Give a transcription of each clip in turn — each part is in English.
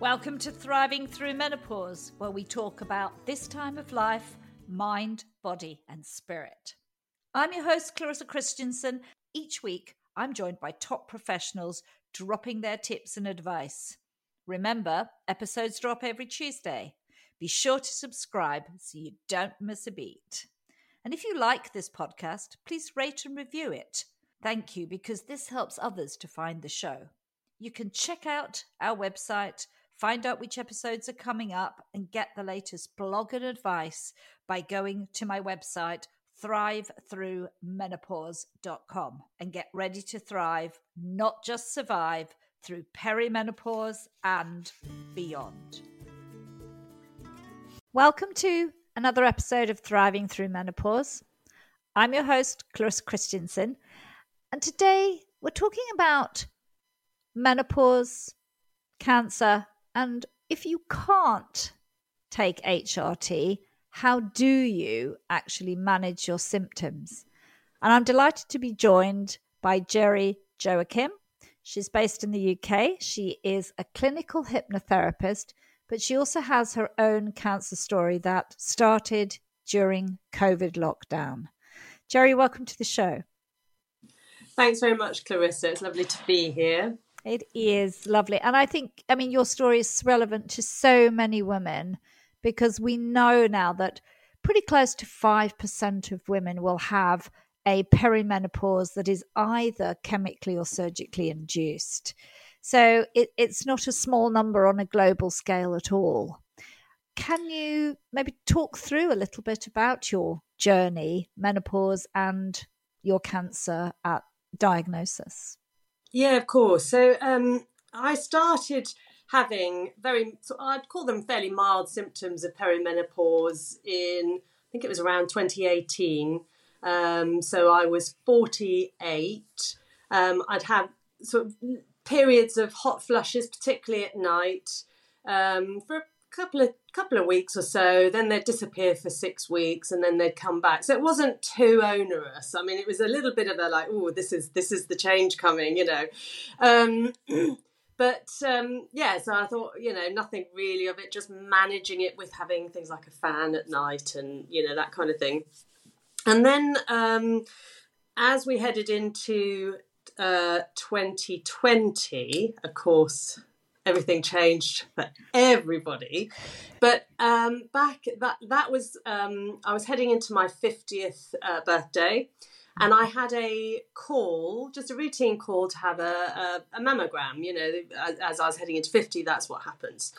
Welcome to Thriving Through Menopause, where we talk about this time of life, mind, body, and spirit. I'm your host, Clarissa Christensen. Each week, I'm joined by top professionals dropping their tips and advice. Remember, episodes drop every Tuesday. Be sure to subscribe so you don't miss a beat. And if you like this podcast, please rate and review it. Thank you because this helps others to find the show. You can check out our website Find out which episodes are coming up and get the latest blog and advice by going to my website, thrivethroughmenopause.com, and get ready to thrive, not just survive, through perimenopause and beyond. Welcome to another episode of Thriving Through Menopause. I'm your host, Clarissa Christensen, and today we're talking about menopause, cancer, and if you can't take HRT, how do you actually manage your symptoms? And I'm delighted to be joined by Gerry Joaquim. She's based in the UK. She is a clinical hypnotherapist, but she also has her own cancer story that started during COVID lockdown. Gerry, welcome to the show. Thanks very much, Clarissa. It's lovely to be here. It is lovely. And I think, I mean, your story is relevant to so many women because we know now that pretty close to 5% of women will have a perimenopause that is either chemically or surgically induced. So it, it's not a small number on a global scale at all. Can you maybe talk through a little bit about your journey, menopause, and your cancer at diagnosis? Yeah, of course. So um, I started having very, so I'd call them fairly mild symptoms of perimenopause in, I think it was around 2018. Um, so I was 48. Um, I'd have sort of periods of hot flushes, particularly at night, um, for couple of couple of weeks or so then they'd disappear for six weeks and then they'd come back. So it wasn't too onerous. I mean it was a little bit of a like oh this is this is the change coming you know. Um, but um, yeah so i thought you know nothing really of it just managing it with having things like a fan at night and you know that kind of thing. And then um, as we headed into uh, 2020 of course everything changed for everybody. But um, back that that was um, I was heading into my fiftieth uh, birthday, and I had a call, just a routine call to have a, a, a mammogram. You know, as, as, I was heading into fifty, that's what happens.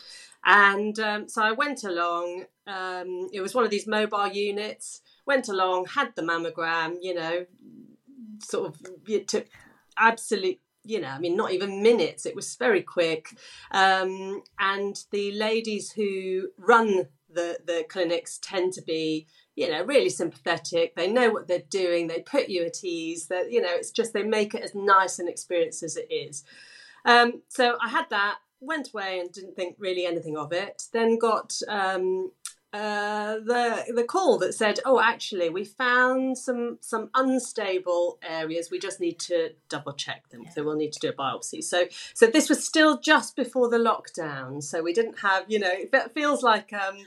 And um, so I went along. Um, it was one of these mobile units. Went along, had the mammogram. You know, sort of it took absolute you know, I mean, not even minutes. It was very quick. Um, and the ladies who run the, the clinics tend to be, you know, really sympathetic. They know what they're doing. They put you at ease. That you know, it's just they make it as nice an experience as it is. Um, so I had that, went away and didn't think really anything of it. Then got um, uh, the the call that said, "Oh, actually, we found some some unstable areas. We just need to double check them. Yeah. So we'll need to do a biopsy." So so this was still just before the lockdown. So we didn't have, you know, it feels like um,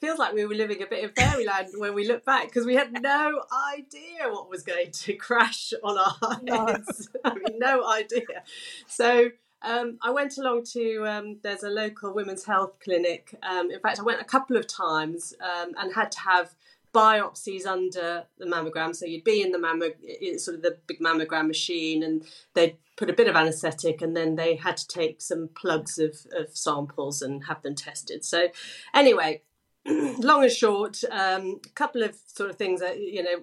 feels like we were living a bit of fairyland when we look back because we had no idea what was going to crash on our heads. No. I mean, no idea. So um, I went along to um, there's a local women's health clinic. Um, in fact, I went a couple of times um, and had to have biopsies under the mammogram. So you'd be in the mammo, sort of the big mammogram machine, and they'd put a bit of anaesthetic, and then they had to take some plugs of, of samples and have them tested. So anyway, long and short, a um, couple of sort of things that you know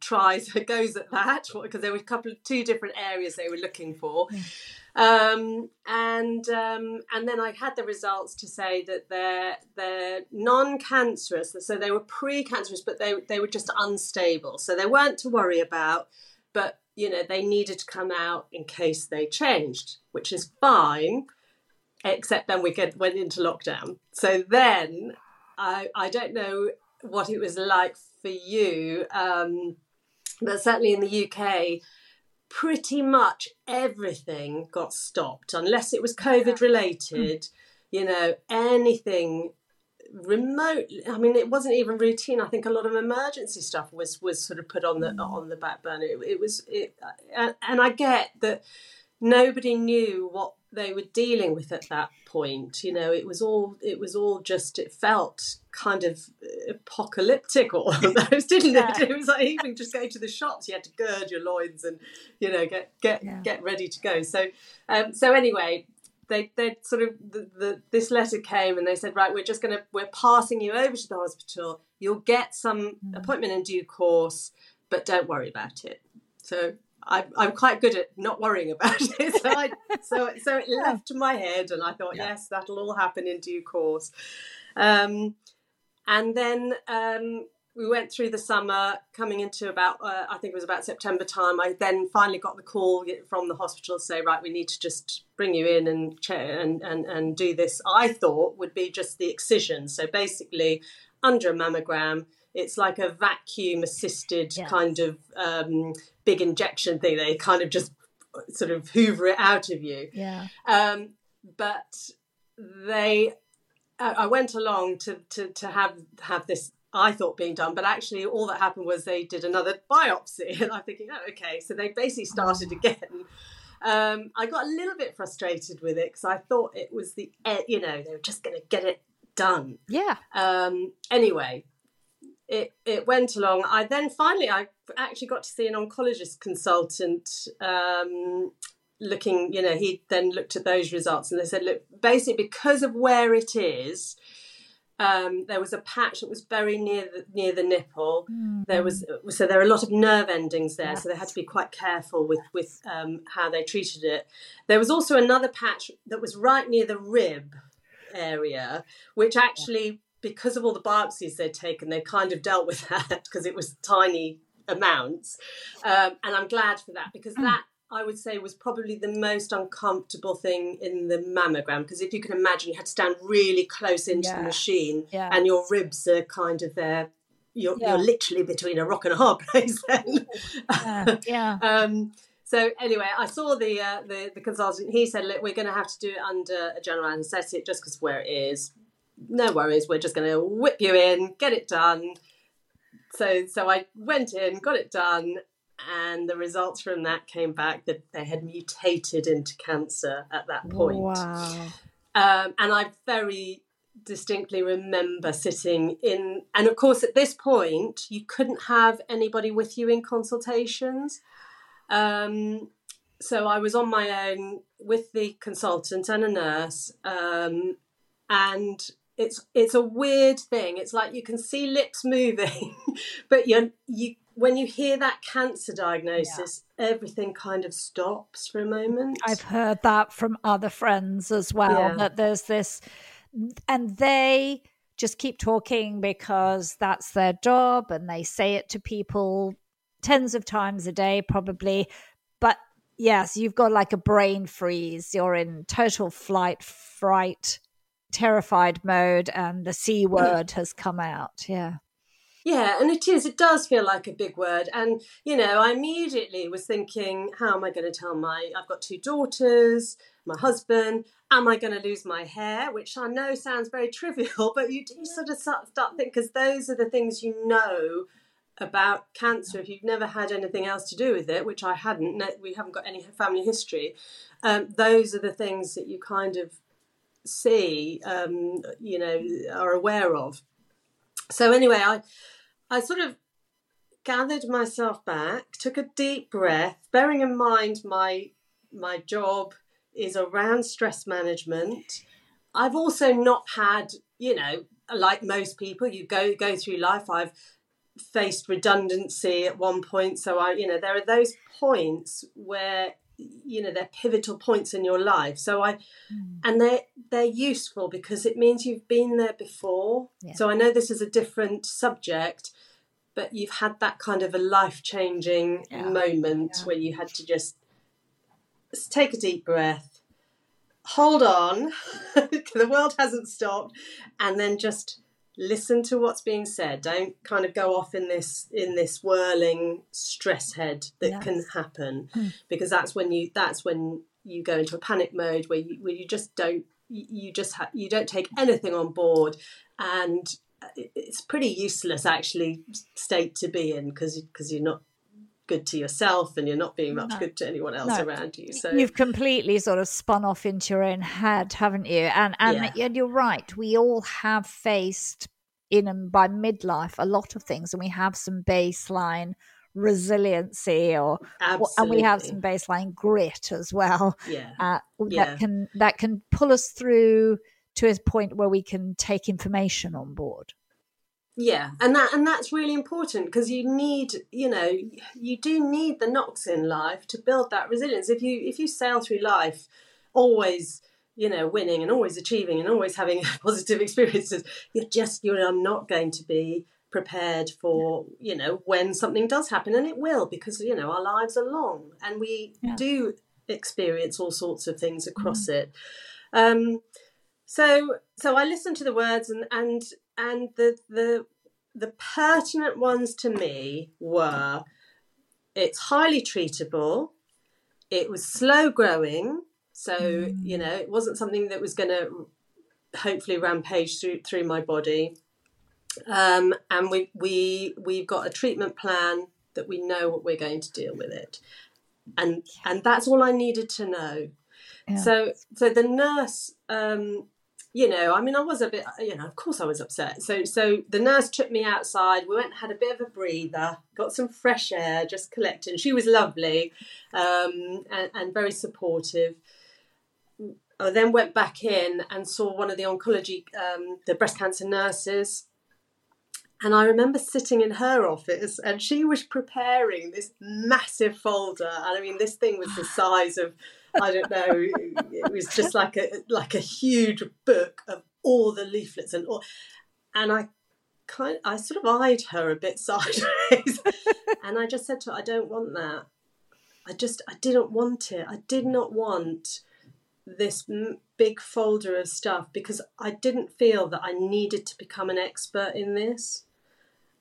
tries goes at that because there were a couple of two different areas they were looking for. Um, and um, and then I had the results to say that they're they're non-cancerous, so they were pre-cancerous, but they they were just unstable, so they weren't to worry about. But you know they needed to come out in case they changed, which is fine. Except then we get, went into lockdown. So then I I don't know what it was like for you, um, but certainly in the UK pretty much everything got stopped unless it was COVID related. you know, anything remote i mean it wasn't even routine i think a lot of emergency stuff was was sort of put on the mm. on the back burner it, it was it, and, and i get that nobody knew what they were dealing with at that point you know it was all it was all just it felt kind of apocalyptic almost didn't yeah. it it was like even just going to the shops you had to gird your loins and you know get get yeah. get ready to go so um so anyway they they sort of the, the this letter came and they said right we're just gonna we're passing you over to the hospital you'll get some mm. appointment in due course but don't worry about it so I'm, I'm quite good at not worrying about it. So, I, so, so it left my head, and I thought, yeah. yes, that'll all happen in due course. Um, and then um, we went through the summer, coming into about, uh, I think it was about September time. I then finally got the call from the hospital to say, right, we need to just bring you in and and, and, and do this. I thought would be just the excision. So basically, under a mammogram, it's like a vacuum assisted kind of um, big injection thing. They kind of just sort of hoover it out of you. Yeah. Um, but they, I went along to, to, to have, have this I thought being done, but actually all that happened was they did another biopsy, and I'm thinking, oh, okay. So they basically started again. Um, I got a little bit frustrated with it because I thought it was the, you know, they were just going to get it done. Yeah. Um, anyway, it it went along. I then finally I actually got to see an oncologist consultant um, looking. You know, he then looked at those results and they said, look, basically because of where it is. Um, there was a patch that was very near the, near the nipple. Mm. There was so there are a lot of nerve endings there, yes. so they had to be quite careful with with um, how they treated it. There was also another patch that was right near the rib area, which actually because of all the biopsies they'd taken, they kind of dealt with that because it was tiny amounts. Um, and I'm glad for that because hmm. that I would say was probably the most uncomfortable thing in the mammogram because if you can imagine, you had to stand really close into yeah. the machine yeah. and your ribs are kind of there. You're, yeah. you're literally between a rock and a hard place then. Yeah. yeah. um, so anyway, I saw the, uh, the the consultant. He said, "Look, we're going to have to do it under a general anaesthetic just because where it is no worries, we're just going to whip you in, get it done. So, so I went in, got it done, and the results from that came back that they had mutated into cancer at that point. Wow. Um, and I very distinctly remember sitting in, and of course, at this point, you couldn't have anybody with you in consultations. Um, so I was on my own with the consultant and a nurse, um, and it's it's a weird thing. It's like you can see lips moving, but you you when you hear that cancer diagnosis, yeah. everything kind of stops for a moment. I've heard that from other friends as well. Yeah. That there's this, and they just keep talking because that's their job, and they say it to people tens of times a day, probably. But yes, you've got like a brain freeze. You're in total flight fright terrified mode and the C word has come out. Yeah. Yeah, and it is. It does feel like a big word. And, you know, I immediately was thinking, how am I going to tell my. I've got two daughters, my husband. Am I going to lose my hair? Which I know sounds very trivial, but you do sort of start, start thinking, because those are the things you know about cancer if you've never had anything else to do with it, which I hadn't. We haven't got any family history. Um, those are the things that you kind of see, um, you know, are aware of. So anyway, I I sort of gathered myself back, took a deep breath, bearing in mind my my job is around stress management. I've also not had, you know, like most people, you go go through life. I've faced redundancy at one point, so I, you know, there are those points where you know they're pivotal points in your life so i mm. and they're they're useful because it means you've been there before yeah. so i know this is a different subject but you've had that kind of a life changing yeah. moment yeah. where you had to just take a deep breath hold on the world hasn't stopped and then just listen to what's being said don't kind of go off in this in this whirling stress head that yes. can happen mm. because that's when you that's when you go into a panic mode where you where you just don't you just ha- you don't take anything on board and it's pretty useless actually state to be in because because you're not good to yourself and you're not being much no. good to anyone else no. around you so you've completely sort of spun off into your own head haven't you and and, yeah. and you're right we all have faced in and by midlife a lot of things and we have some baseline resiliency or Absolutely. and we have some baseline grit as well yeah. Uh, yeah. that can that can pull us through to a point where we can take information on board yeah and that and that's really important because you need you know you do need the knocks in life to build that resilience if you if you sail through life always you know winning and always achieving and always having positive experiences you're just you're not going to be prepared for you know when something does happen and it will because you know our lives are long and we yeah. do experience all sorts of things across mm. it um so so i listened to the words and and and the the the pertinent ones to me were it's highly treatable it was slow growing so mm. you know it wasn't something that was going to hopefully rampage through through my body um, and we we we've got a treatment plan that we know what we're going to deal with it and and that's all i needed to know yeah. so so the nurse um, you know, I mean, I was a bit, you know, of course I was upset. So, so the nurse took me outside. We went, had a bit of a breather, got some fresh air, just collecting. She was lovely um, and, and very supportive. I then went back in and saw one of the oncology, um, the breast cancer nurses. And I remember sitting in her office and she was preparing this massive folder. And I mean, this thing was the size of I don't know. It was just like a like a huge book of all the leaflets and all, and I kind I sort of eyed her a bit sideways, and I just said to her, "I don't want that. I just I didn't want it. I did not want." this big folder of stuff because I didn't feel that I needed to become an expert in this.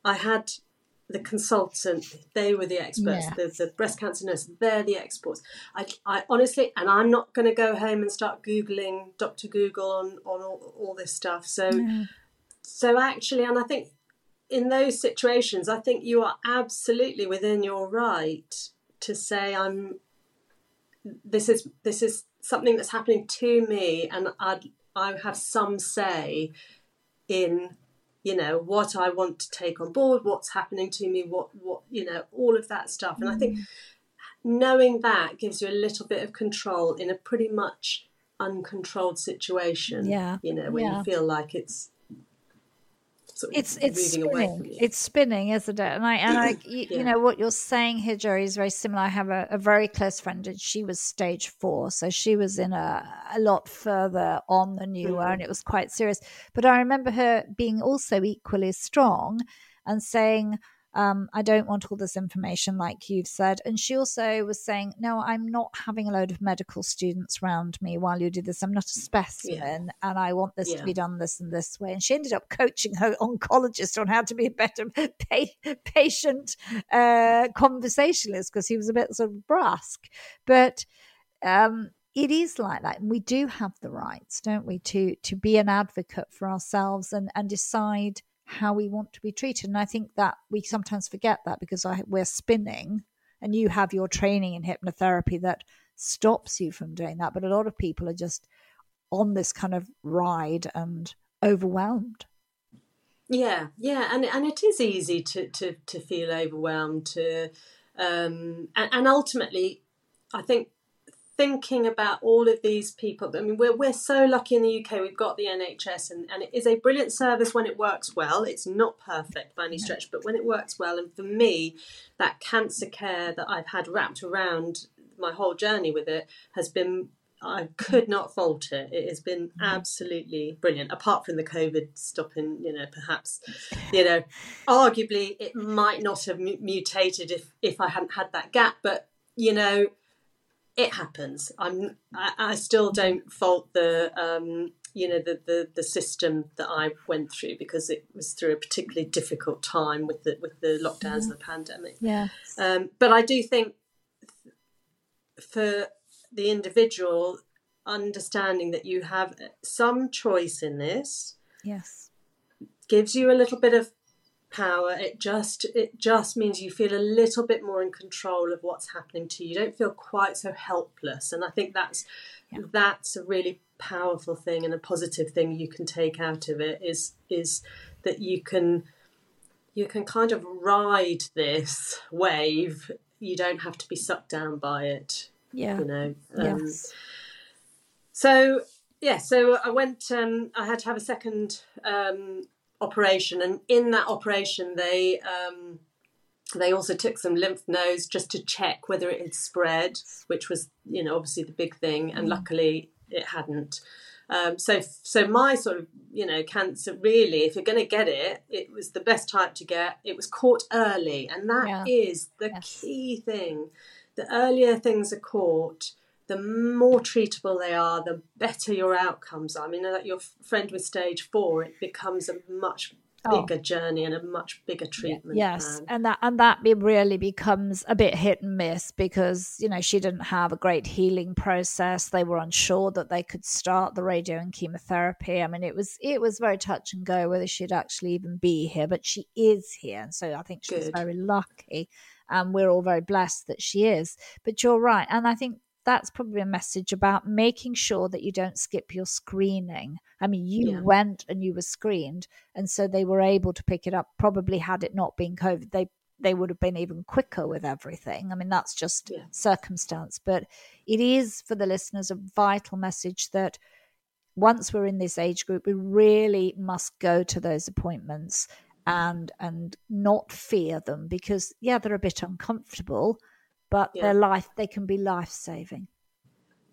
I had the consultant, they were the experts. Yeah. The, the, breast cancer nurse, they're the experts. I, I honestly, and I'm not going to go home and start googling Dr. Google on on all, all this stuff. So, so actually, and I think in those situations, I think you are absolutely within your right to say, I'm. This is this is something that's happening to me, and I'd, I have some say in you know what I want to take on board, what's happening to me, what what you know, all of that stuff. And I think mm. knowing that gives you a little bit of control in a pretty much uncontrolled situation. Yeah, you know, when yeah. you feel like it's sort of it's it's spinning. It's spinning, isn't it? And I and I, you, yeah. you, know, what you're saying here, Gerry, is very similar. I have a, a, very close friend, and she was stage four, so she was in a a lot further on than you were, and it was quite serious. But I remember her being also equally strong and saying um, I don't want all this information, like you've said. And she also was saying, No, I'm not having a load of medical students around me while you do this. I'm not a specimen, yeah. and I want this yeah. to be done this and this way. And she ended up coaching her oncologist on how to be a better pa- patient uh, conversationalist because he was a bit sort of brusque. But um, it is like that and we do have the rights don't we to to be an advocate for ourselves and and decide how we want to be treated. And I think that we sometimes forget that because I, we're spinning and you have your training in hypnotherapy that stops you from doing that. But a lot of people are just on this kind of ride and overwhelmed. Yeah, yeah, and and it is easy to to to feel overwhelmed. To um, and, and ultimately, I think thinking about all of these people. I mean, we're, we're so lucky in the UK, we've got the NHS, and, and it is a brilliant service when it works well. It's not perfect by any stretch, but when it works well, and for me, that cancer care that I've had wrapped around my whole journey with it has been I could not fault it. It has been mm-hmm. absolutely brilliant. Apart from the COVID stopping, you know, perhaps, you know, arguably it might not have mutated if if I hadn't had that gap. But you know, it happens. I'm. I, I still don't fault the. Um, you know the, the the system that I went through because it was through a particularly difficult time with the with the lockdowns yeah. and the pandemic. Yeah. Um, but I do think for the individual understanding that you have some choice in this Yes. gives you a little bit of power it just it just means you feel a little bit more in control of what's happening to you you don't feel quite so helpless and i think that's Yeah. that's a really powerful thing and a positive thing you can take out of it is is that you can you can kind of ride this wave you don't have to be sucked down by it Yeah. you know Um, yes. so yeah, so I went. Um, I had to have a second um, operation, and in that operation, they um, they also took some lymph nodes just to check whether it had spread, which was you know obviously the big thing, and luckily it hadn't. Um, so so my sort of you know cancer really, if you're going to get it, it was the best type to get. It was caught early, and that is Yeah. the Yes. key thing. The earlier things are caught, the more treatable they are, the better your outcomes are. I mean, like your friend with stage four, it becomes a much Oh. bigger journey and a much bigger treatment yes plan. and that and that really becomes a bit hit and miss because you know she didn't have a great healing process they were unsure that they could start the radio and chemotherapy i mean it was it was very touch and go whether she'd actually even be here but she is here and so i think she's very lucky and we're all very blessed that she is but you're right and i think that's probably a message about making sure that you don't skip your screening. I mean, you Yeah. went and you were screened, and so they were able to pick it up. Probably had it not been COVID, they they would have been even quicker with everything. I mean, that's just Yeah. circumstance, but it is for the listeners a vital message that once we're in this age group, we really must go to those appointments and and not fear them because yeah, they're a bit uncomfortable, but Yeah. they're life they can be life saving.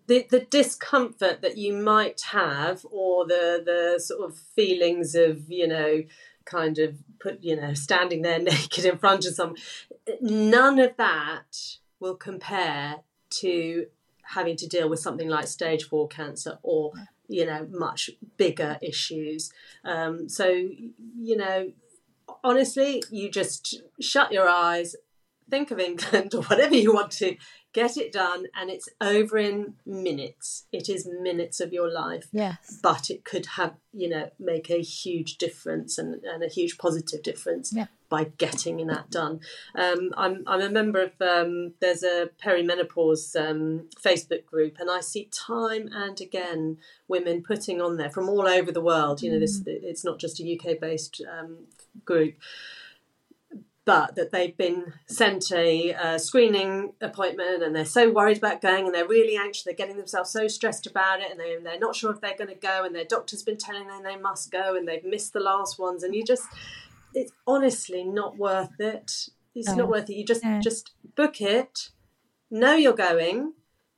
the the discomfort that you might have or the the sort of feelings of you know kind of put you know standing there naked in front of someone none of that will compare to having to deal with something like stage 4 cancer or you know much bigger issues um, so you know honestly you just shut your eyes think of England or whatever you want to, get it done, and it's over in minutes. It is minutes of your life, Yes. but it could have, you know, make a huge difference and, and a huge positive difference Yeah. by getting that done. Um, I'm, I'm a member of, um, there's a perimenopause um, Facebook group, and I see time and again women putting on there from all over the world. You know, this it's not just a UK based um, group but that they've been sent a uh, screening appointment and they're so worried about going and they're really anxious. They're getting themselves so stressed about it and they, they're not sure if they're going to go and their doctor's been telling them they must go and they've missed the last ones. And you just, it's honestly not worth it. It's No. not worth it. You just, just book it, know you're going,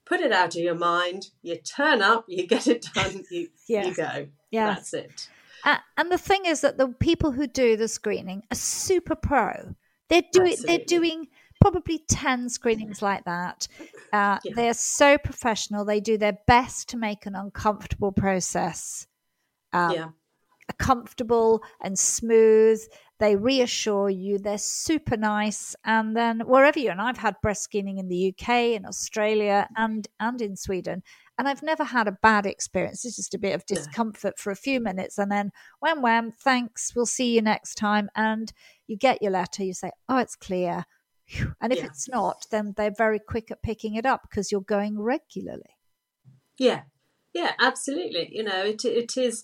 put it out of your mind, you turn up, you get it done, you, Yes. you go. Yeah. That's it. Uh, and the thing is that the people who do the screening are super pro. They're doing they're doing probably ten screenings like that. Uh, Yeah. They're so professional. They do their best to make an uncomfortable process um, yeah. comfortable and smooth. They reassure you. They're super nice. And then wherever you're, and I've had breast screening in the UK, in Australia, and and in Sweden, and I've never had a bad experience. It's just a bit of discomfort for a few minutes, and then wham wham, thanks. We'll see you next time. And you get your letter. You say, oh, it's clear. And if Yeah. it's not, then they're very quick at picking it up because you're going regularly. Yeah, yeah, absolutely. You know, it it is.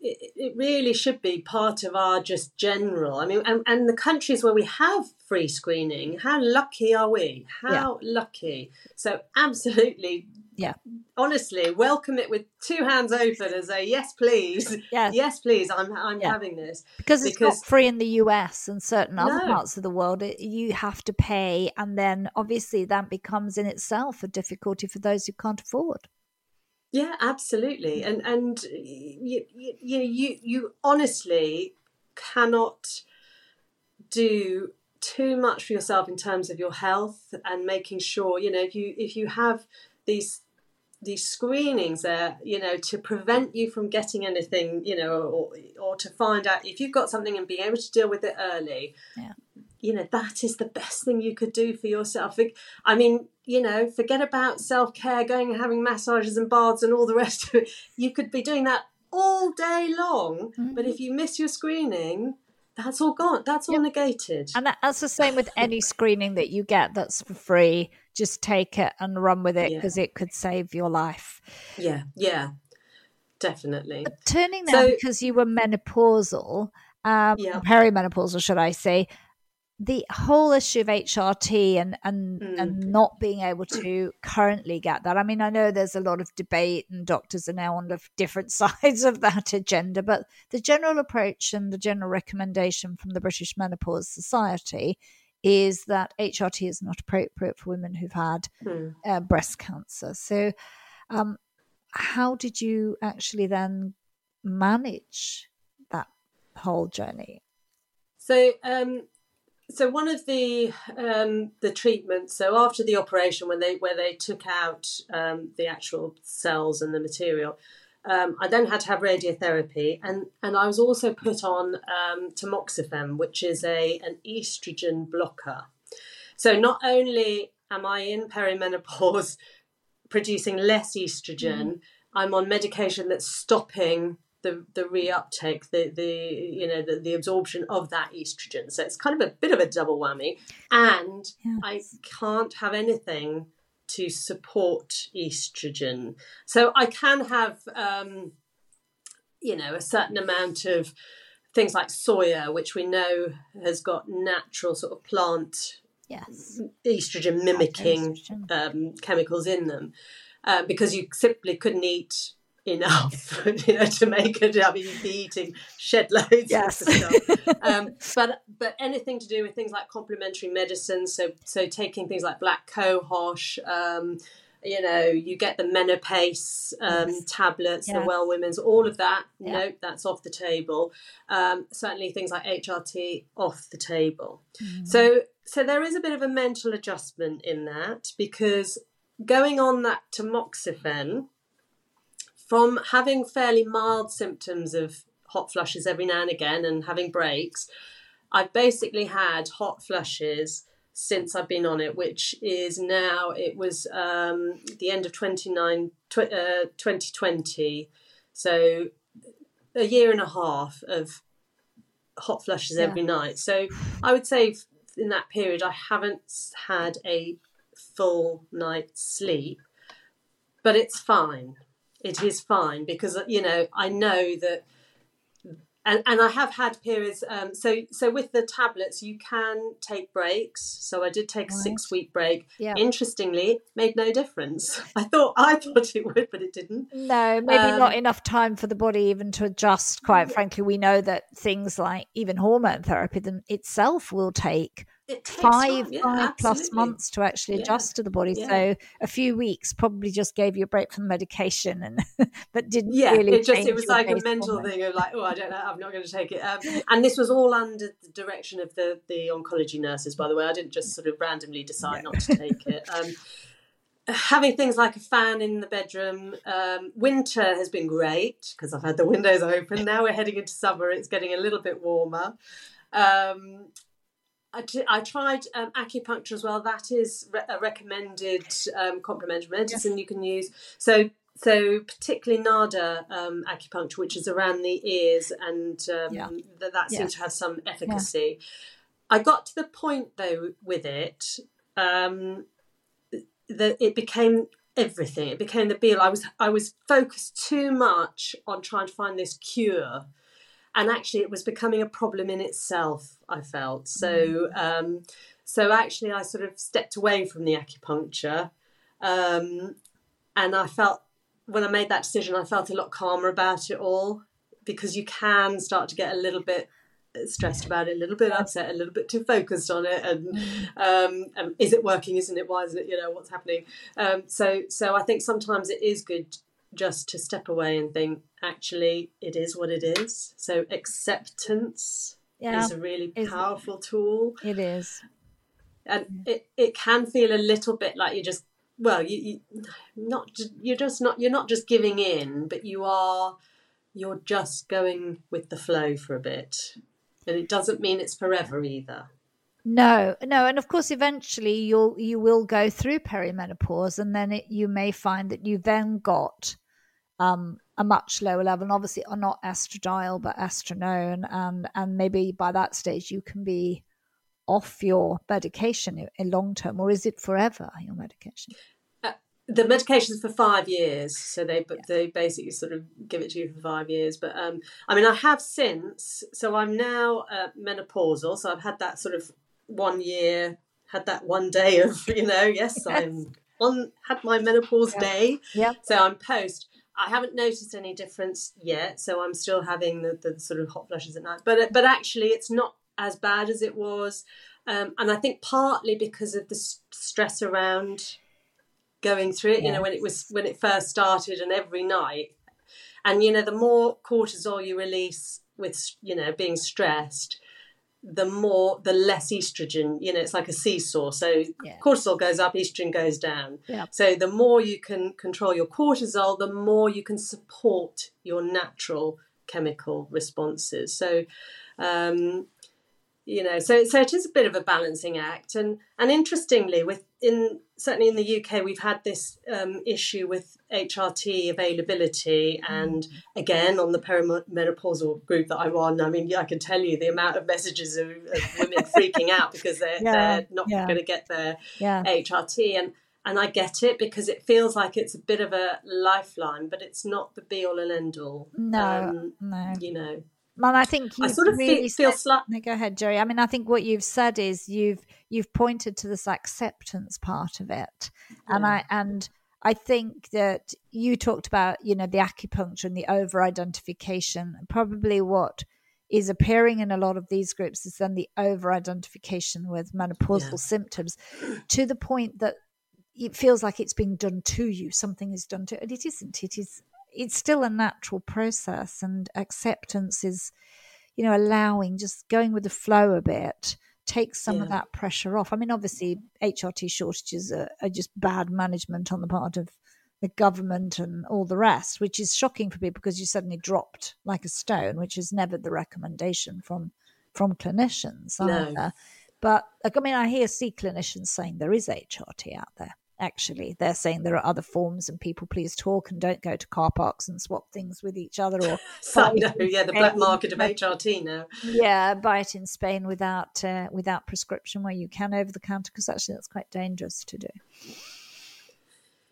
It, it really should be part of our just general. I mean, and, and the countries where we have free screening, how lucky are we? How lucky! So, absolutely, Yeah. Honestly, welcome it with two hands open and say yes, please, Yes. yes, please. I'm I'm Yeah. having this. because it's because- not free in the US and certain other No. parts of the world. It, you have to pay, and then obviously that becomes in itself a difficulty for those who can't afford. Yeah, absolutely. And and you you you you, you honestly cannot do too much for yourself in terms of your health and making sure you know if you if you have these these screenings there you know to prevent you from getting anything you know or or to find out if you've got something and being able to deal with it early Yeah. you know that is the best thing you could do for yourself i mean you know forget about self-care going and having massages and baths and all the rest of it you could be doing that all day long mm-hmm. but if you miss your screening that's all gone that's all yep. negated and that's the same with any screening that you get that's for free just take it and run with it because yeah. it could save your life yeah yeah definitely but turning now so, because you were menopausal um, yeah. perimenopausal should i say the whole issue of HRT and and mm. and not being able to currently get that. I mean, I know there's a lot of debate, and doctors are now on the different sides of that agenda. But the general approach and the general recommendation from the British Menopause Society is that HRT is not appropriate for women who've had mm. uh, breast cancer. So, um, how did you actually then manage that whole journey? So. Um so one of the um, the treatments so after the operation when they where they took out um, the actual cells and the material um, I then had to have radiotherapy and and I was also put on um, tamoxifen which is a an estrogen blocker so not only am I in perimenopause producing less estrogen mm. I'm on medication that's stopping the the reuptake, the the you know the, the absorption of that estrogen. So it's kind of a bit of a double whammy, and yes. I can't have anything to support estrogen. So I can have um, you know a certain amount of things like soya, which we know has got natural sort of plant yes estrogen mimicking estrogen. Um, chemicals in them. Uh, because you simply couldn't eat enough, you know, to make it. I mean, you'd be eating shed loads yes. of stuff. um, but but anything to do with things like complementary medicine, so so taking things like black cohosh. Um, you know, you get the Menopace um, yes. tablets, the Well Women's, all of that. Yeah. No, that's off the table. Um, certainly, things like HRT off the table. Mm. So, so there is a bit of a mental adjustment in that because going on that tamoxifen, from having fairly mild symptoms of hot flushes every now and again and having breaks, I've basically had hot flushes since I've been on it, which is now, it was um, the end of 29, tw- uh, 2020. So a year and a half of hot flushes yeah. every night. So I would say in that period, I haven't had a full night's sleep, but it's fine it is fine because you know I know that and, and I have had periods. Um, so so with the tablets, you can take breaks. So I did take a six week break. Yeah. Interestingly, made no difference. I thought I thought it would, but it didn't. No, maybe um, not enough time for the body even to adjust. Quite frankly, we know that things like even hormone therapy them itself will take five yeah, five plus months to actually yeah. adjust to the body. Yeah. So a few weeks probably just gave you a break from the medication, and but didn't yeah, really. It just it was like a mental thing of like, oh, I don't know, I'm not going to take it. Um, and this was all under the direction of the the oncology nurses, by the way. I didn't just sort of randomly decide not to take it. Um, having things like a fan in the bedroom. Um, winter has been great because I've had the windows open. Now we're heading into summer; it's getting a little bit warmer. Um, I, t- I tried um, acupuncture as well. That is re- a recommended um, complementary medicine yes. you can use. So, so particularly NADA um, acupuncture, which is around the ears, and um, yeah. that, that seems to have some efficacy. Yeah. I got to the point though with it um, that it became everything. It became the be I was I was focused too much on trying to find this cure and actually it was becoming a problem in itself i felt so mm. um, so actually i sort of stepped away from the acupuncture um, and i felt when i made that decision i felt a lot calmer about it all because you can start to get a little bit stressed about it, a little bit upset, a little bit too focused on it, and mm. um, um, is it working? Isn't it? Why isn't it? You know what's happening. Um, so, so I think sometimes it is good just to step away and think, actually, it is what it is. So acceptance yeah, is a really powerful tool. It is, and it it can feel a little bit like you're just well, you, you not you're just not you're not just giving in, but you are you're just going with the flow for a bit, and it doesn't mean it's forever either. No, no, and of course, eventually you'll you will go through perimenopause, and then it, you may find that you've then got um, a much lower level, and obviously are not estradiol but astronone, and and maybe by that stage you can be off your medication in long term, or is it forever your medication? Uh, the medication is for five years, so they yeah. they basically sort of give it to you for five years. But um, I mean, I have since, so I'm now uh, menopausal, so I've had that sort of one year, had that one day of, you know, yes, yes. I'm on, had my menopause yeah. day. Yeah. So I'm post. I haven't noticed any difference yet, so I'm still having the, the sort of hot flushes at night. But but actually, it's not as bad as it was, um, and I think partly because of the stress around going through it. Yes. You know, when it was when it first started, and every night, and you know, the more cortisol you release with you know being stressed, the more the less estrogen you know it's like a seesaw so yeah. cortisol goes up estrogen goes down yeah. so the more you can control your cortisol the more you can support your natural chemical responses so um, you know so so it is a bit of a balancing act and and interestingly with in certainly in the UK we've had this um, issue with HRT availability and again on the perimenopausal group that I run I mean I can tell you the amount of messages of, of women freaking out because they're, yeah, they're not yeah. going to get their yeah. HRT and and I get it because it feels like it's a bit of a lifeline but it's not the be all and end all no um, no you know and I think I sort of really feel, feel slight. No, go ahead, Gerry. I mean, I think what you've said is you've you've pointed to this acceptance part of it, yeah. and I and I think that you talked about you know the acupuncture and the over identification. Probably what is appearing in a lot of these groups is then the over identification with menopausal yeah. symptoms, to the point that it feels like it's being done to you. Something is done to it. It isn't. It is it's still a natural process and acceptance is you know allowing just going with the flow a bit takes some yeah. of that pressure off i mean obviously hrt shortages are, are, just bad management on the part of the government and all the rest which is shocking for people because you suddenly dropped like a stone which is never the recommendation from from clinicians no. but like, i mean i hear see clinicians saying there is hrt out there actually they're saying there are other forms and people please talk and don't go to car parks and swap things with each other or so, no, yeah the black market of hrt now. yeah buy it in spain without uh, without prescription where you can over the counter because actually that's quite dangerous to do.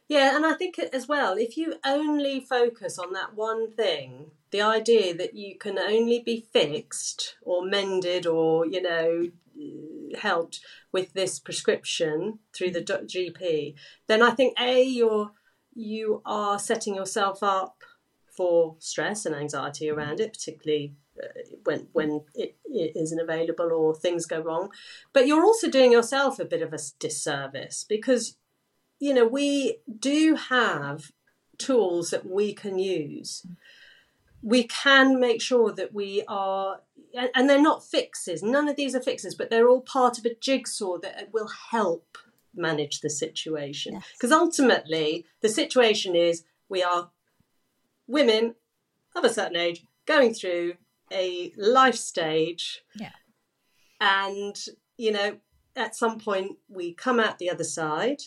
Yeah and i think as well if you only focus on that one thing the idea that you can only be fixed or mended or you know helped with this prescription through the GP, then I think a you're you are setting yourself up for stress and anxiety around it, particularly uh, when when it, it isn't available or things go wrong. But you're also doing yourself a bit of a disservice because you know we do have tools that we can use. We can make sure that we are and they're not fixes. None of these are fixes, but they're all part of a jigsaw that uh, will help manage the situation. Because yes. ultimately, the situation is we are women of a certain age going through a life stage. Yeah. And, you know, at some point we come out the other side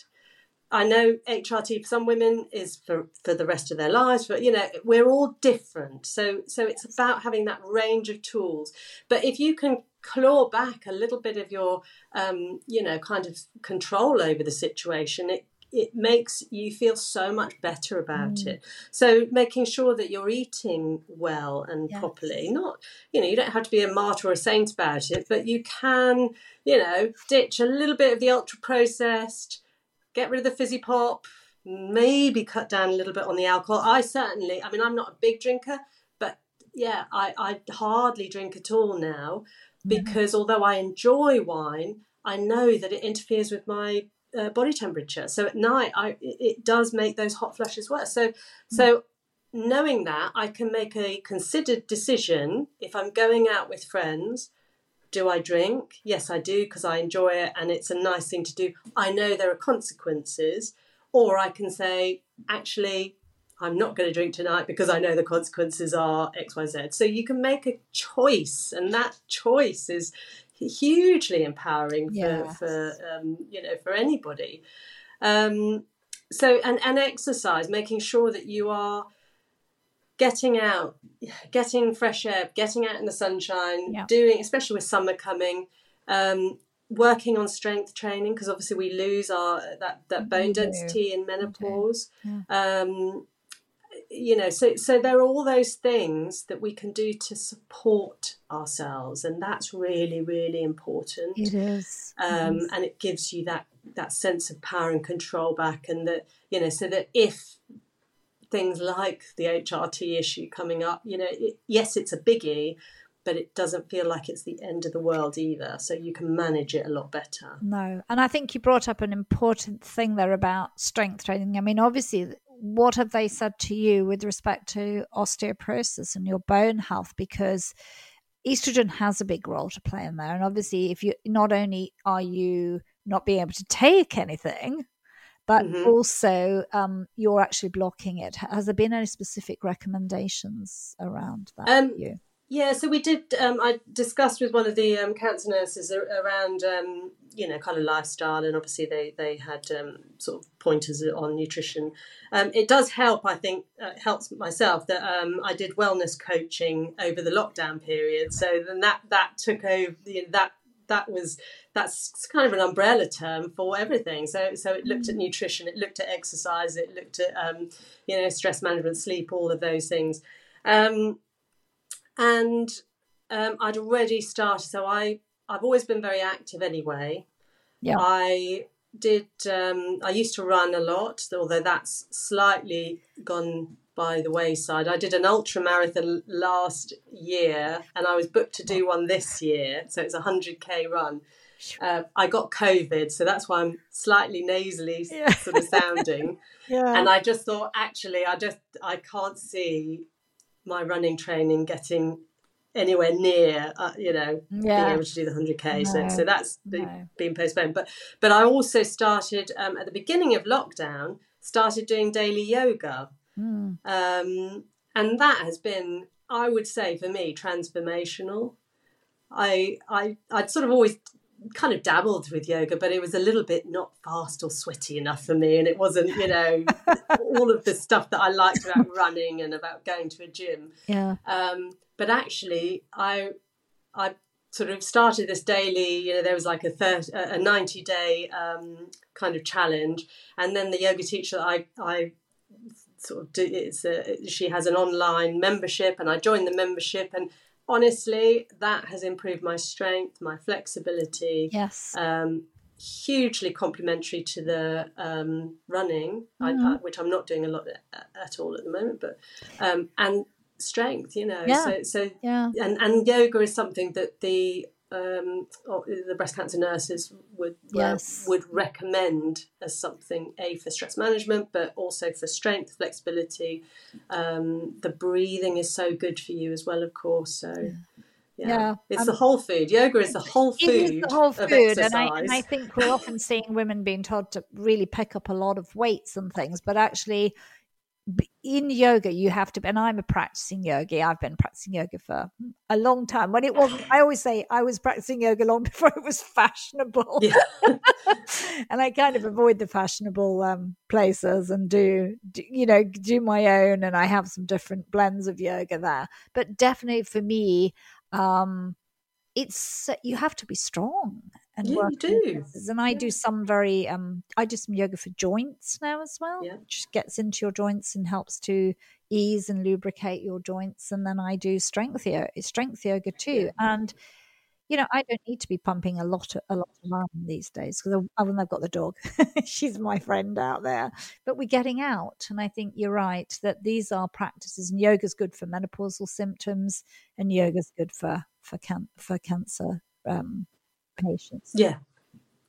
I know HRT for some women is for, for the rest of their lives, but you know, we're all different. So so it's about having that range of tools. But if you can claw back a little bit of your um, you know, kind of control over the situation, it it makes you feel so much better about mm. it. So making sure that you're eating well and yes. properly. Not, you know, you don't have to be a martyr or a saint about it, but you can, you know, ditch a little bit of the ultra processed get rid of the fizzy pop, maybe cut down a little bit on the alcohol. I certainly, I mean, I'm not a big drinker, but yeah, I, I hardly drink at all now because mm-hmm. although I enjoy wine, I know that it interferes with my uh, body temperature. So at night, I it does make those hot flushes worse. So mm-hmm. so knowing that, I can make a considered decision if I'm going out with friends do I drink? Yes, I do because I enjoy it and it's a nice thing to do. I know there are consequences. Or I can say, actually, I'm not going to drink tonight because I know the consequences are XYZ. So you can make a choice, and that choice is hugely empowering for Yes. for um, you know for anybody. Um, so and and exercise, making sure that you are getting out, getting fresh air, getting out in the sunshine, Yeah. doing especially with summer coming. Um, working on strength training because obviously we lose our that that bone density in menopause Yeah. um, you know so so there are all those things that we can do to support ourselves and that's really really important It is. um, and it gives you that that sense of power and control back and that you know so that if things like the hrt issue coming up you know it, yes it's a biggie but it doesn't feel like it's the end of the world either so you can manage it a lot better No. And I think you brought up an important thing there about strength training. I mean, obviously, what have they said to you with respect to osteoporosis and your bone health? Because estrogen has a big role to play in there. And obviously, if you not only are you not being able to take anything, but Mhm. also um, you're actually blocking it. Has there been any specific recommendations around that? Um, you? Yeah, so we did. Um, I discussed with one of the um, cancer nurses around, um, you know, kind of lifestyle, and obviously they they had um, sort of pointers on nutrition. Um, it does help, I think, uh, helps myself that um, I did wellness coaching over the lockdown period. So then that that took over. You know, that that was that's kind of an umbrella term for everything. So so it looked at nutrition, it looked at exercise, it looked at um, you know stress management, sleep, all of those things. Um, and um, I'd already started. So I I've always been very active anyway. Yeah. I did. Um, I used to run a lot, although that's slightly gone by the wayside. I did an ultra marathon last year, and I was booked to do one this year. So it's a hundred k run. Uh, I got COVID, so that's why I'm slightly nasally Yeah. sort of sounding Yeah. and I just thought actually I just I can't see my running training getting anywhere near uh, you know being able to do the 100k so No, so that's be- no. been postponed but but I also started um, at the beginning of lockdown started doing daily yoga Mm. um, and that has been I would say for me transformational I I I'd sort of always kind of dabbled with yoga but it was a little bit not fast or sweaty enough for me and it wasn't you know all of the stuff that I liked about running and about going to a gym Yeah. um, but actually I I sort of started this daily you know there was like a 30, a 90 day um, kind of challenge and then the yoga teacher that I I sort of do it's a, she has an online membership and I joined the membership and honestly that has improved my strength my flexibility Yes. um, hugely complementary to the um, running, I, Mhm. I, which I'm not doing a lot at, at all at the moment, but um, and strength, you know. Yeah. So, so yeah. and and yoga is something that the um, the breast cancer nurses would Yes. uh, would recommend as something a for stress management, but also for strength, flexibility. Um, the breathing is so good for you as well, of course. So. Yeah, Yeah. it's Um, the whole food. Yoga is the whole food. It is the whole food, and I, and I think we're often seeing women being told to really pick up a lot of weights and things, but actually, in yoga, you have to. And I'm a practicing yogi. I've been practicing yoga for a long time. When it wasn't, I always say I was practicing yoga long before it was fashionable. Yeah. and I kind of avoid the fashionable um, places and do, do, you know, do my own. And I have some different blends of yoga there. But definitely for me, um, it's you have to be strong and Yeah, you do. places. And I do some very, um, I do some yoga for joints now as well, Yeah. which gets into your joints and helps to ease and lubricate your joints. And then I do strength yoga, strength yoga too. And you know, I don't need to be pumping a lot, of, a lot of iron these days because other than I've got the dog, she's my friend out there. But we're getting out, and I think you're right that these are practices, and yoga's good for menopausal symptoms, and yoga's good for for can, for cancer um, patients. Yeah.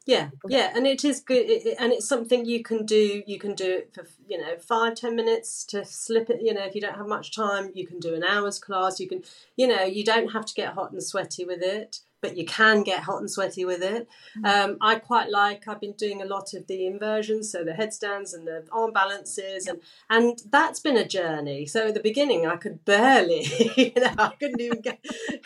Yeah, yeah, and it is good, it, and it's something you can do. You can do it for you know five ten minutes to slip it. You know, if you don't have much time, you can do an hour's class. You can, you know, you don't have to get hot and sweaty with it. But you can get hot and sweaty with it. Mm. Um, I quite like. I've been doing a lot of the inversions, so the headstands and the arm balances, and and that's been a journey. So at the beginning, I could barely, you know, I couldn't even get,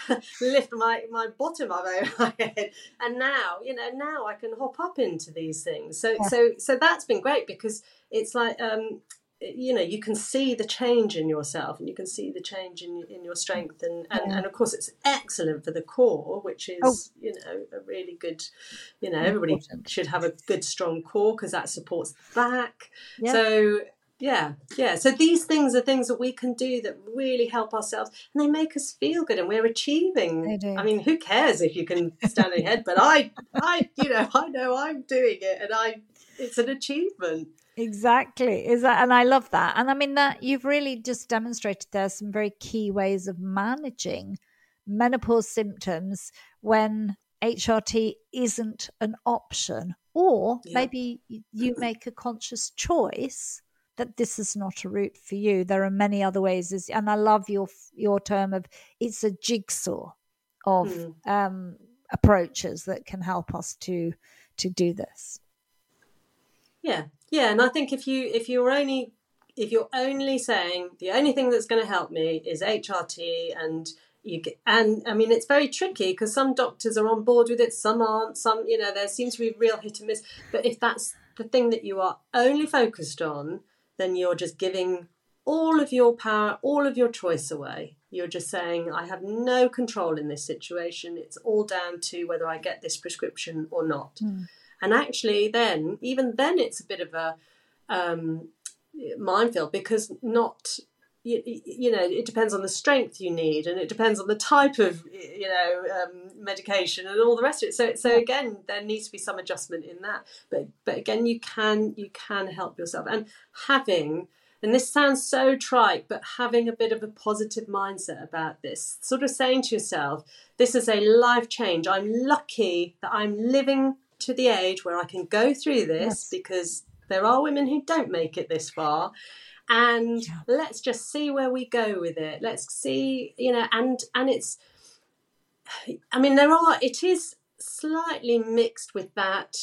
lift my my bottom of my head, and now, you know, now I can hop up into these things. So yeah. so so that's been great because it's like um, you know you can see the change in yourself and you can see the change in, in your strength and, and, yeah. and of course it's excellent for the core which is oh. you know a really good you know everybody should have a good strong core because that supports the back yeah. so yeah yeah so these things are things that we can do that really help ourselves and they make us feel good and we're achieving i mean who cares if you can stand on your head but i i you know i know i'm doing it and i it's an achievement Exactly. Is that and I love that. And I mean that you've really just demonstrated there's some very key ways of managing menopause symptoms when HRT isn't an option or yeah. maybe you make a conscious choice that this is not a route for you. There are many other ways and I love your your term of it's a jigsaw of mm. um, approaches that can help us to to do this. Yeah, yeah, and I think if you if you're only if you're only saying the only thing that's going to help me is HRT and you get, and I mean it's very tricky because some doctors are on board with it, some aren't. Some you know there seems to be real hit and miss. But if that's the thing that you are only focused on, then you're just giving all of your power, all of your choice away. You're just saying, I have no control in this situation. It's all down to whether I get this prescription or not. Mm. And actually, then, even then, it's a bit of a um, minefield because not you, you, know it depends on the strength you need and it depends on the type of you know um, medication and all the rest of it. So so again there needs to be some adjustment in that. But but again you can you can help yourself. And having and this sounds so trite but having a bit of a positive mindset about this sort of saying to yourself this is a life change. I'm lucky that i'm living to the age where I can go through this yes. because there are women who don't make it this far and yeah. let's just see where we go with it let's see you know and and it's i mean there are it is slightly mixed with that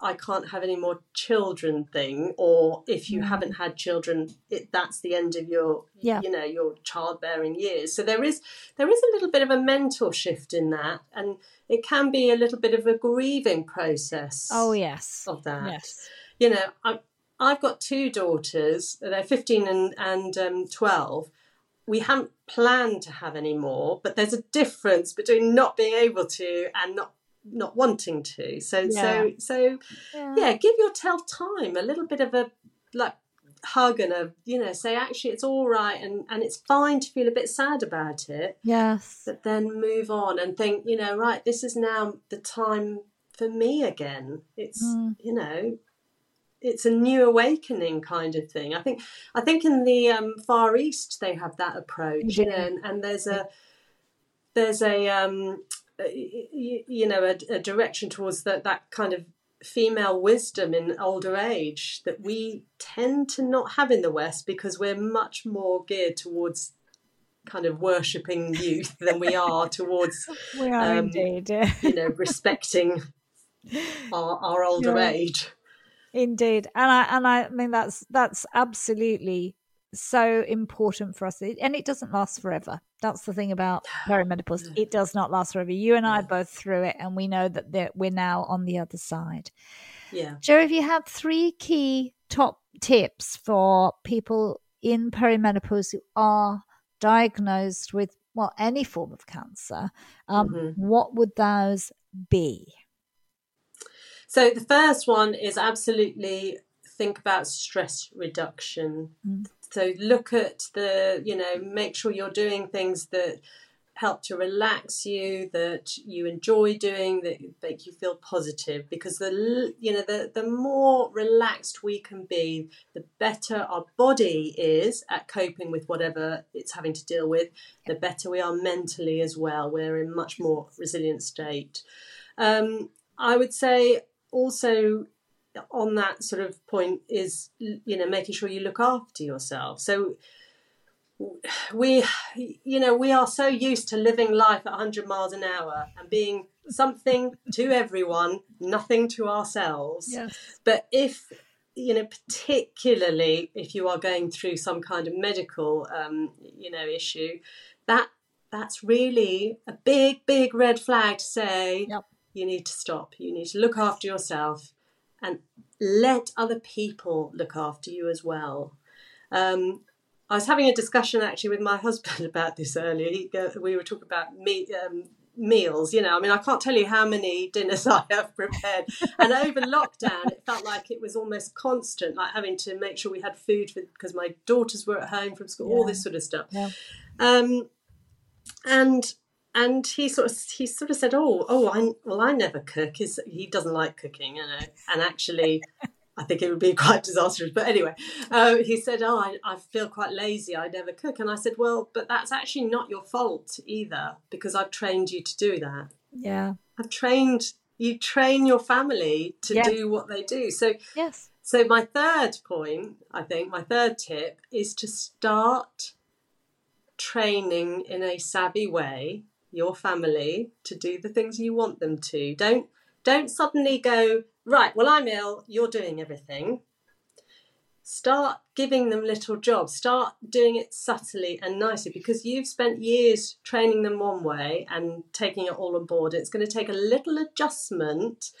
I can't have any more children thing, or if you haven't had children, it, that's the end of your, yeah. you know, your childbearing years. So there is there is a little bit of a mental shift in that, and it can be a little bit of a grieving process. Oh yes, of that. Yes, you know, I, I've got two daughters. They're fifteen and and um, twelve. We haven't planned to have any more, but there's a difference between not being able to and not not wanting to. So yeah. so so yeah. yeah, give yourself time, a little bit of a like hug and a you know say actually it's all right and and it's fine to feel a bit sad about it yes but then move on and think you know right this is now the time for me again it's mm. you know it's a new awakening kind of thing i think i think in the um, far east they have that approach you know and, and there's a there's a um, you know a, a direction towards that that kind of female wisdom in older age that we tend to not have in the West because we're much more geared towards kind of worshipping youth than we are towards we are um, indeed. you know respecting our, our older age. Indeed. And i and i mean that's that's absolutely so important for us. And it doesn't last forever that's the thing about perimenopause. It does not last forever. You and i both through it and we know that we're now on the other side. Yeah. Joe if you had three key top tips for people in perimenopause who are diagnosed with well any form of cancer um, mm-hmm. what would those be? So the first one is absolutely think about stress reduction. Mm so look at the you know make sure you're doing things that help to relax you that you enjoy doing that make you feel positive. Because the you know the the more relaxed we can be the better our body is at coping with whatever it's having to deal with. The better we are mentally as well. We're in much more resilient state. Um, i would say also on that sort of point is you know making sure you look after yourself so we you know, we are so used to living life at 100 miles an hour and being something to everyone, nothing to ourselves. Yes. But if you know, particularly if you are going through some kind of medical, um, you know, issue, that that's really a big, big red flag to say Yep. you need to stop. You need to look after yourself and let other people look after you as well. Um, I was having a discussion actually with my husband about this earlier. He, we were talking about me, um, meals. You know, I mean, I can't tell you how many dinners I have prepared. And over lockdown, it felt like it was almost constant, like having to make sure we had food for, because my daughters were at home from school, all this sort of stuff. Yeah. Um, and and he sort of he sort of said, "Oh, oh, I well, I never cook. Is he doesn't like cooking, you know?" And actually, I think it would be quite disastrous. But anyway, uh, he said, "Oh, I, I feel quite lazy. I never cook." And I said, "Well, but that's actually not your fault either, because I've trained you to do that. Yeah. I've trained you train your family to Yes. do what they do. So Yes. so my third point, I think, my third tip is to start training in a savvy way your family to do the things you want them to. Don't don't suddenly go, right, well I'm ill, you're doing everything. Start giving them little jobs. Start doing it subtly and nicely because you've spent years training them one way and taking it all on board. It's going to take a little adjustment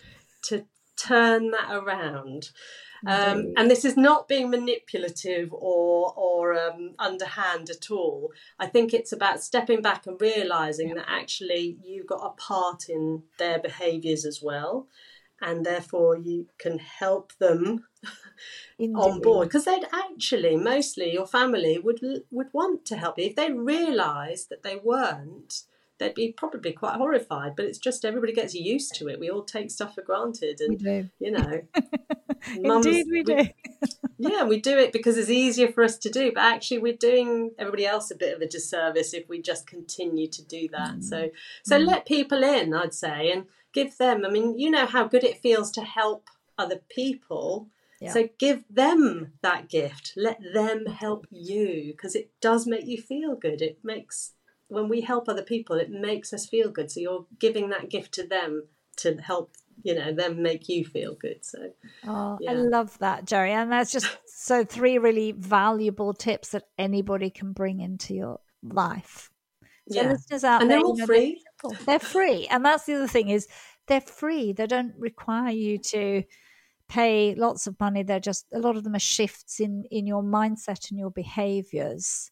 to turn that around. Um, and this is not being manipulative or or um, underhand at all. I think it's about stepping back and realizing that actually you've got a part in their behaviours as well, and therefore you can help them on board because they'd actually mostly your family would would want to help you if they realised that they weren't. They'd be probably quite horrified, but it's just everybody gets used to it. We all take stuff for granted, We and you know, mums- Indeed, we do. yeah, we do it because it's easier for us to do, but actually we're doing everybody else a bit of a disservice if we just continue to do that. Mm. So so let people in, I'd say, and give them I mean, you know how good it feels to help other people. Yeah. So give them that gift. Let them help you because it does make you feel good. It makes when we help other people, it makes us feel good. So you're giving that gift to them to help, you know, them make you feel good. So Oh, I love that, Gerry. And that's just so three really valuable tips that anybody can bring into your life. So yeah. listeners out And there, they're you all know, free. They're free. And that's the other thing is they're free. They don't require you to pay lots of money. They're just a lot of them are shifts in in your mindset and your behaviors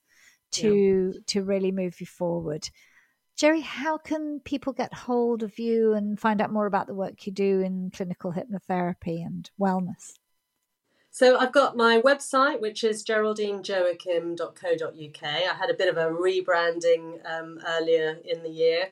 to to really move you forward. Gerry, how can people get hold of you and find out more about the work you do in clinical hypnotherapy and wellness? So I've got my website, which is geraldinejoaquim.co.uk. I had a bit of a rebranding um, earlier in the year.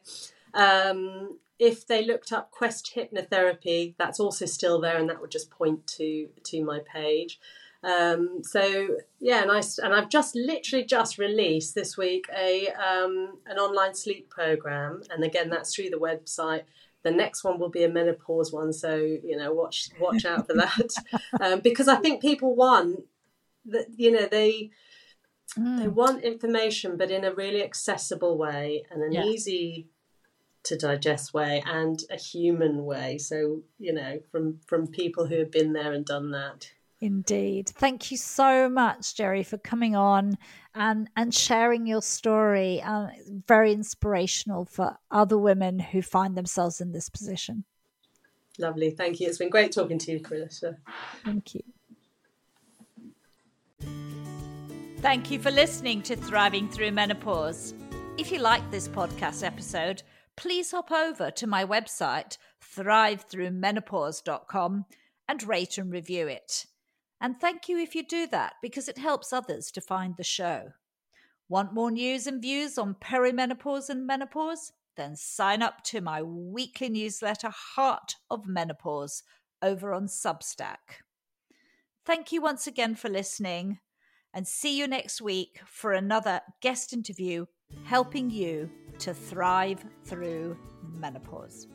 Um, if they looked up Quest Hypnotherapy, that's also still there, and that would just point to to my page. Um, so yeah, and I and I've just literally just released this week a um, an online sleep program, and again that's through the website. The next one will be a menopause one, so you know watch watch out for that, um, because I think people want that you know they they Mm, want information, but in a really accessible way and an Yeah. easy to digest way and a human way. So you know from from people who have been there and done that. Indeed. Thank you so much, Gerry, for coming on and, and sharing your story. Uh, very inspirational for other women who find themselves in this position. Lovely, thank you. It's been great talking to you, Carissa. Thank you. Thank you for listening to Thriving Through Menopause. If you like this podcast episode, please hop over to my website, thrivethrumenopause.com, and rate and review it. And thank you if you do that because it helps others to find the show. Want more news and views on perimenopause and menopause? Then sign up to my weekly newsletter, Heart of Menopause, over on Substack. Thank you once again for listening and see you next week for another guest interview helping you to thrive through menopause.